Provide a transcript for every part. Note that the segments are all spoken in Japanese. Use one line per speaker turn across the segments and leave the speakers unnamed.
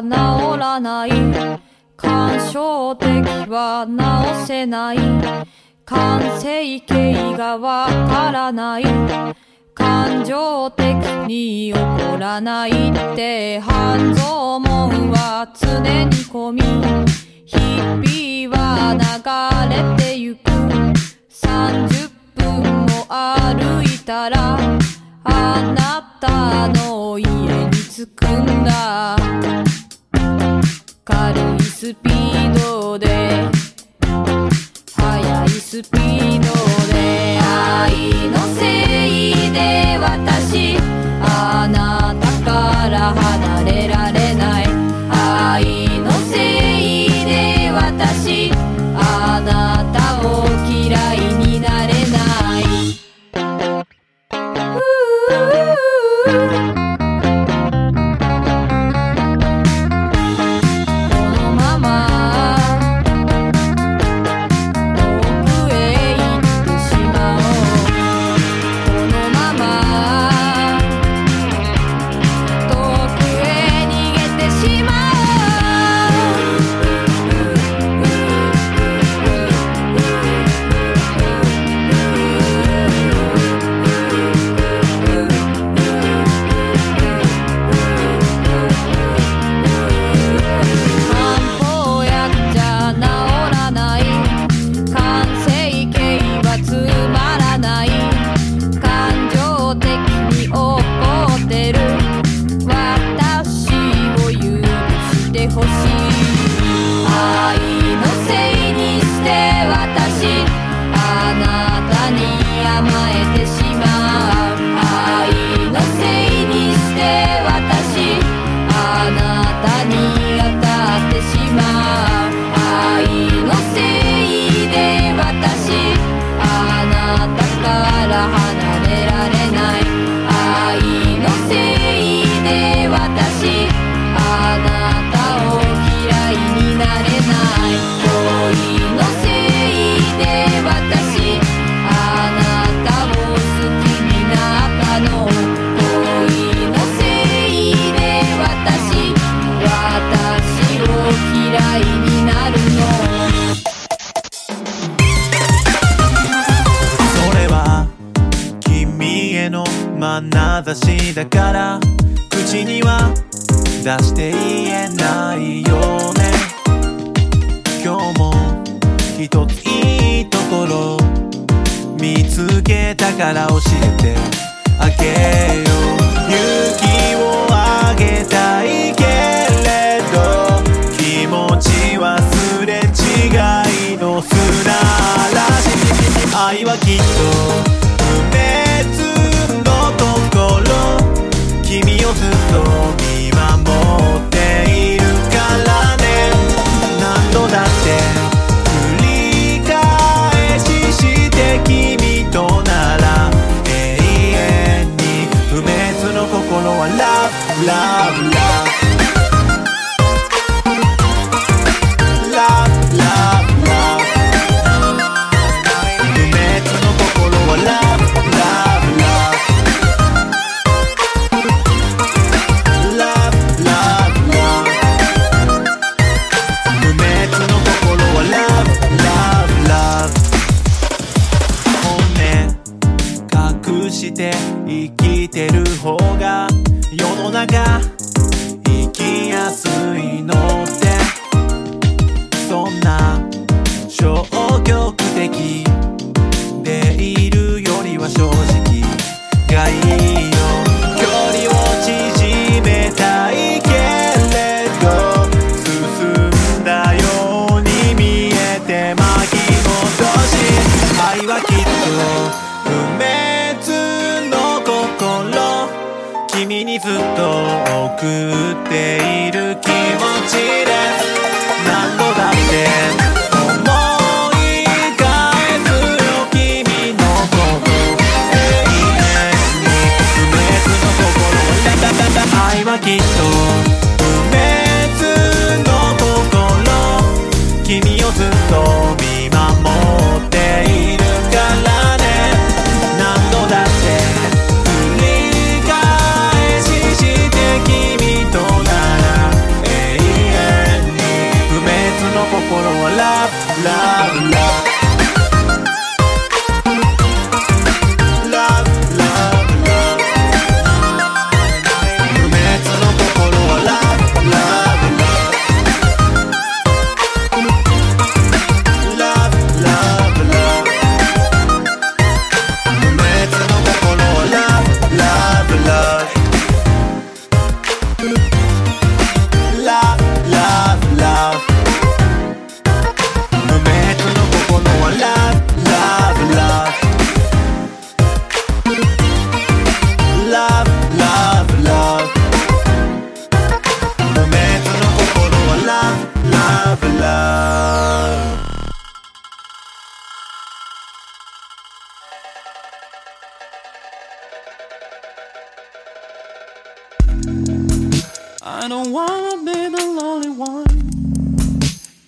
治らない。干渉的は治せない。完成形がわからない。感情的に起こらないって半蔵門は常に込み。日々は流れてゆく。30分も歩いたらあなたの家に着くんだ。スピードで。速いスピードで。愛のせいで私。ついい
ところ。見つけたから教えてあげよう。と不滅の心君にずっと送っている気持ちです何度だって
はきっと I don't wanna be the lonely one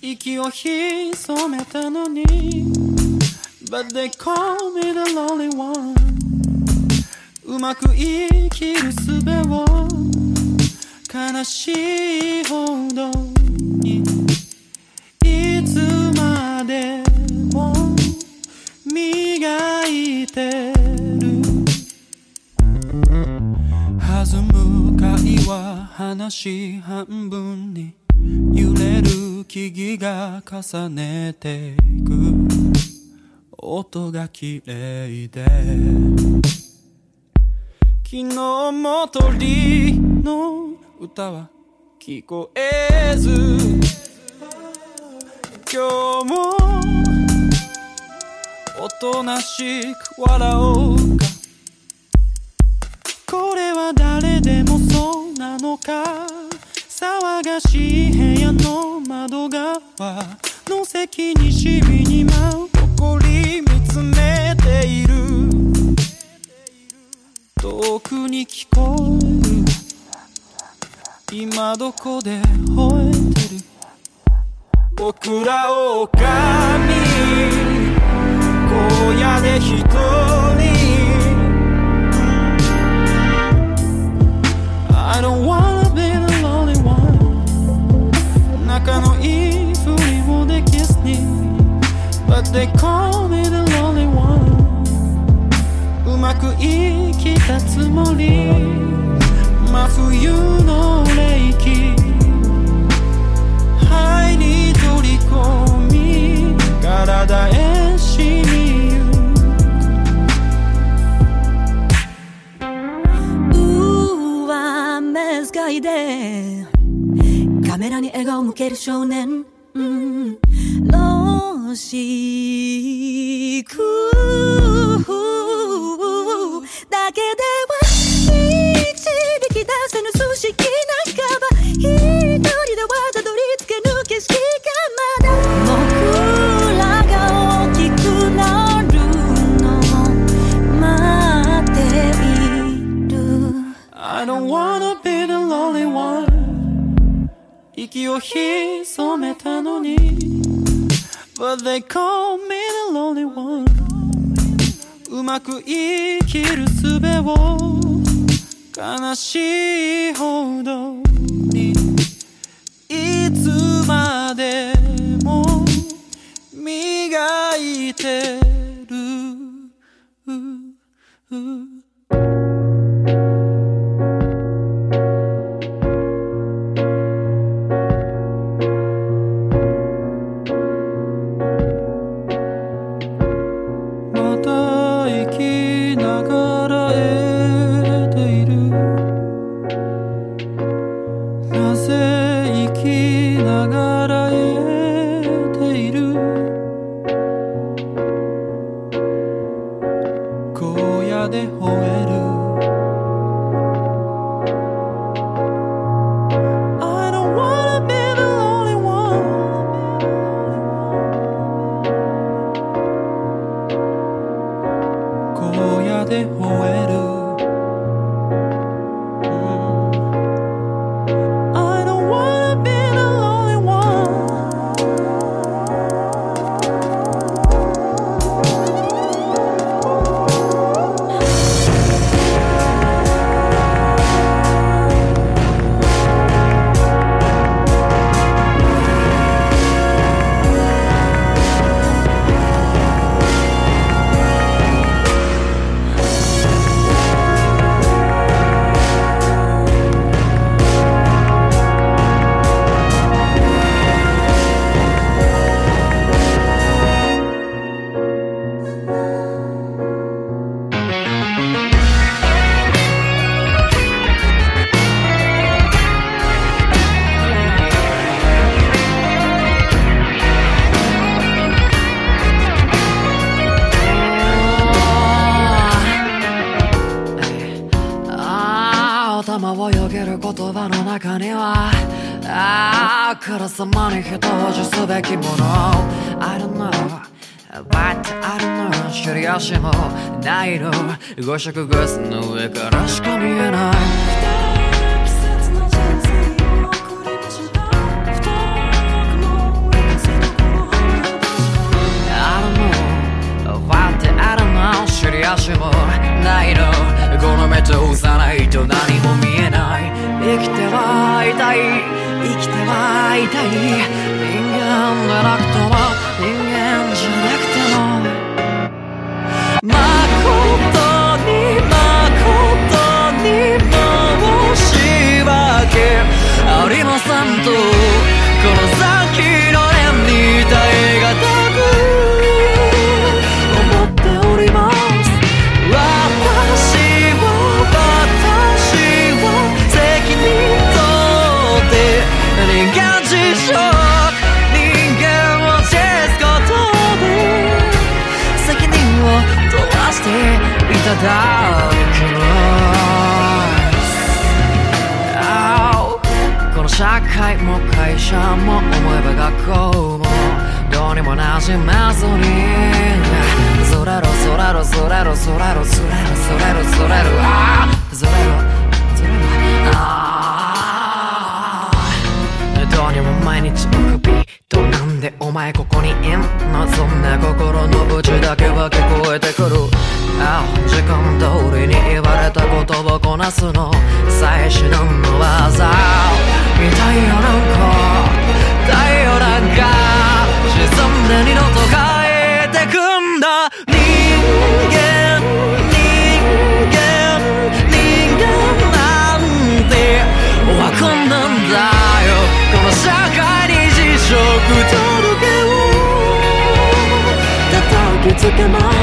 息を潜めたのに But they call me the lonely one うまく生きる術を悲しいほどに半分に揺れる木々が重ねていく。音が綺麗で。昨日も鳥の歌は聞こえず。今日もおとなしく笑おう。か騒がしい部屋の窓側の席にしみに舞う誇り見つめている。遠くに聞こえる今どこで吠えてる。僕ら狼荒野で一人。I don't wanna be the lonely one 仲のいいふりもできずに But they call me the lonely one うまく生きたつもり真冬の冷気肺に取り込み体へ染み
ないで。カメラに笑顔向ける少年、うん、ロシク
息を潜めたのに。But they call me the lonely one. うまく生きる術を。悲しいほどに。いつまでも磨いてる。
中にはああからさまに人を示すべきもの。I don't know But I don't know. 知り足もないの。五色グスの上からしか見えない。I don't know What I don't know. 知り足もないの。この目と幼いと何も見えない。い生きてはいたい。人間でなくてまそんな心の内だけは聞こえてくる。ああ時間通りに言われたことをこなすの。最至難の技痛いよなんか痛いよなんか。沈んで二度と変つけます。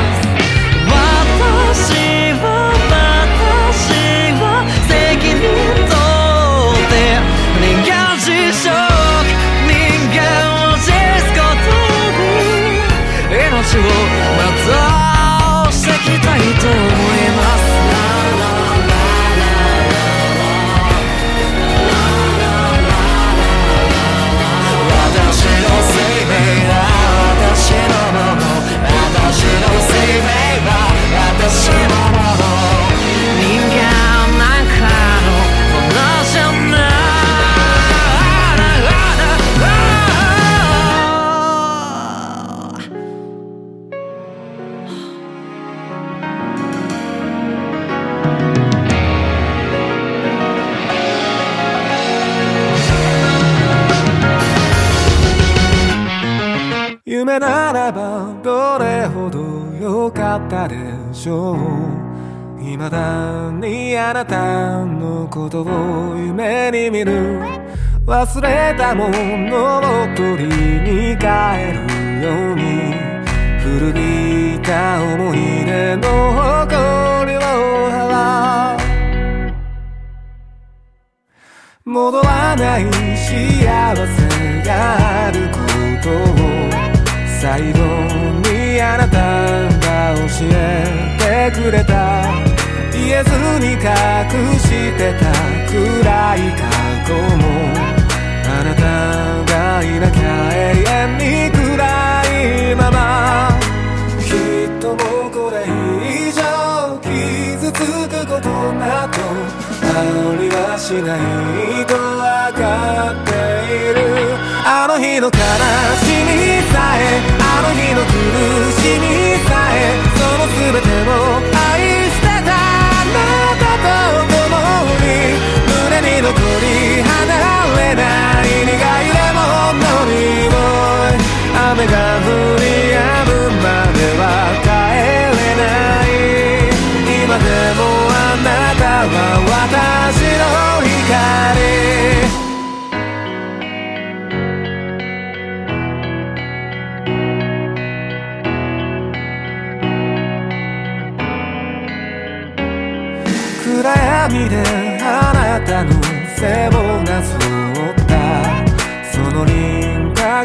私は私は責任取って人。間辞職人間を辞すことに。命を全う
未だにあなたのことを夢に見る。忘れたものを取りに帰るように古びた思い出の誇りを払う。戻らない幸せがあることを最後にあなたが教えてくれた。言えずに隠してた暗い過去もあなたがいなきゃ永遠に暗いままきっともうこれ以上傷つくことなどありはしないとわかっているあの日の悲しみさえあの日の苦しみさえ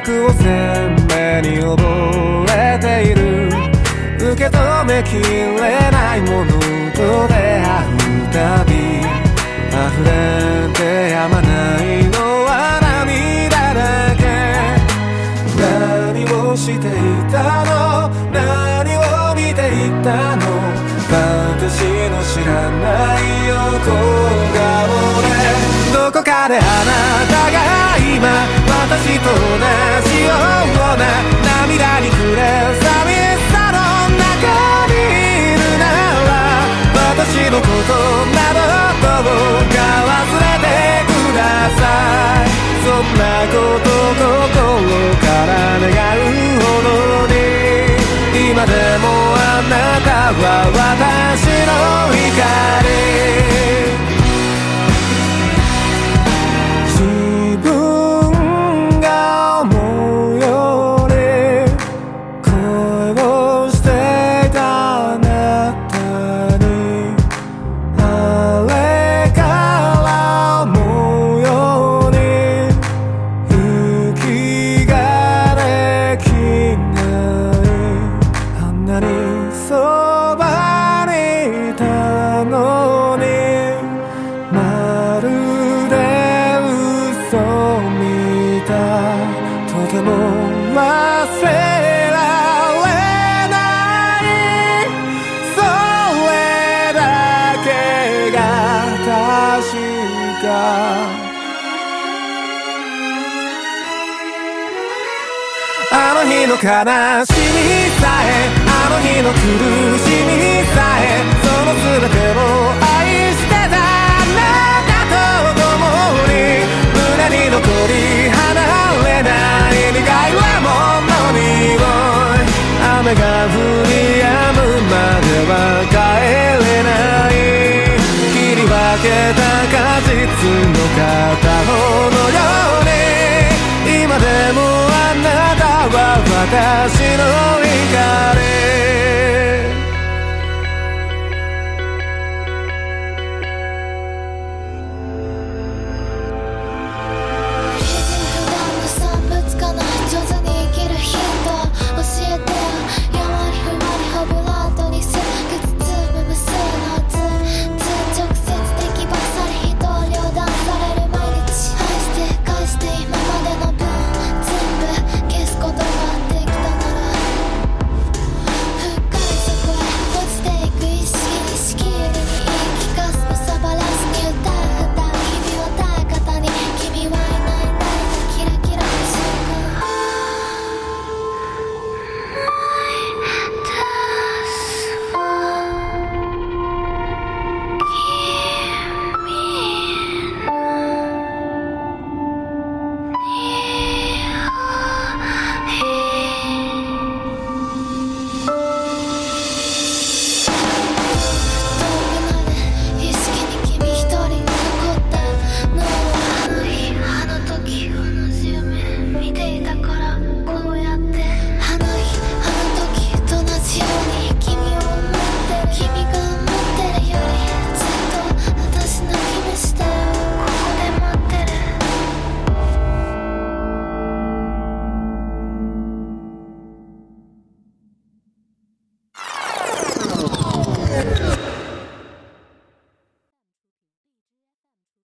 覚を鮮明に覚えている。受け止めきれないものと出会うたび。溢れてやまないのは涙だけ。何をしていたの？何を見ていたの？私の知らない横顔で。どこかであなたが今私と同ことなどどうか忘れてください。そんなこと心から願うほどに今でもあなたは私。悲しみさえあの日の苦しみさえその全てを愛してたあなたと共に胸に残り離れない苦いはものに雨が降り止むまでは帰れない切り分けた果実の片方は私の光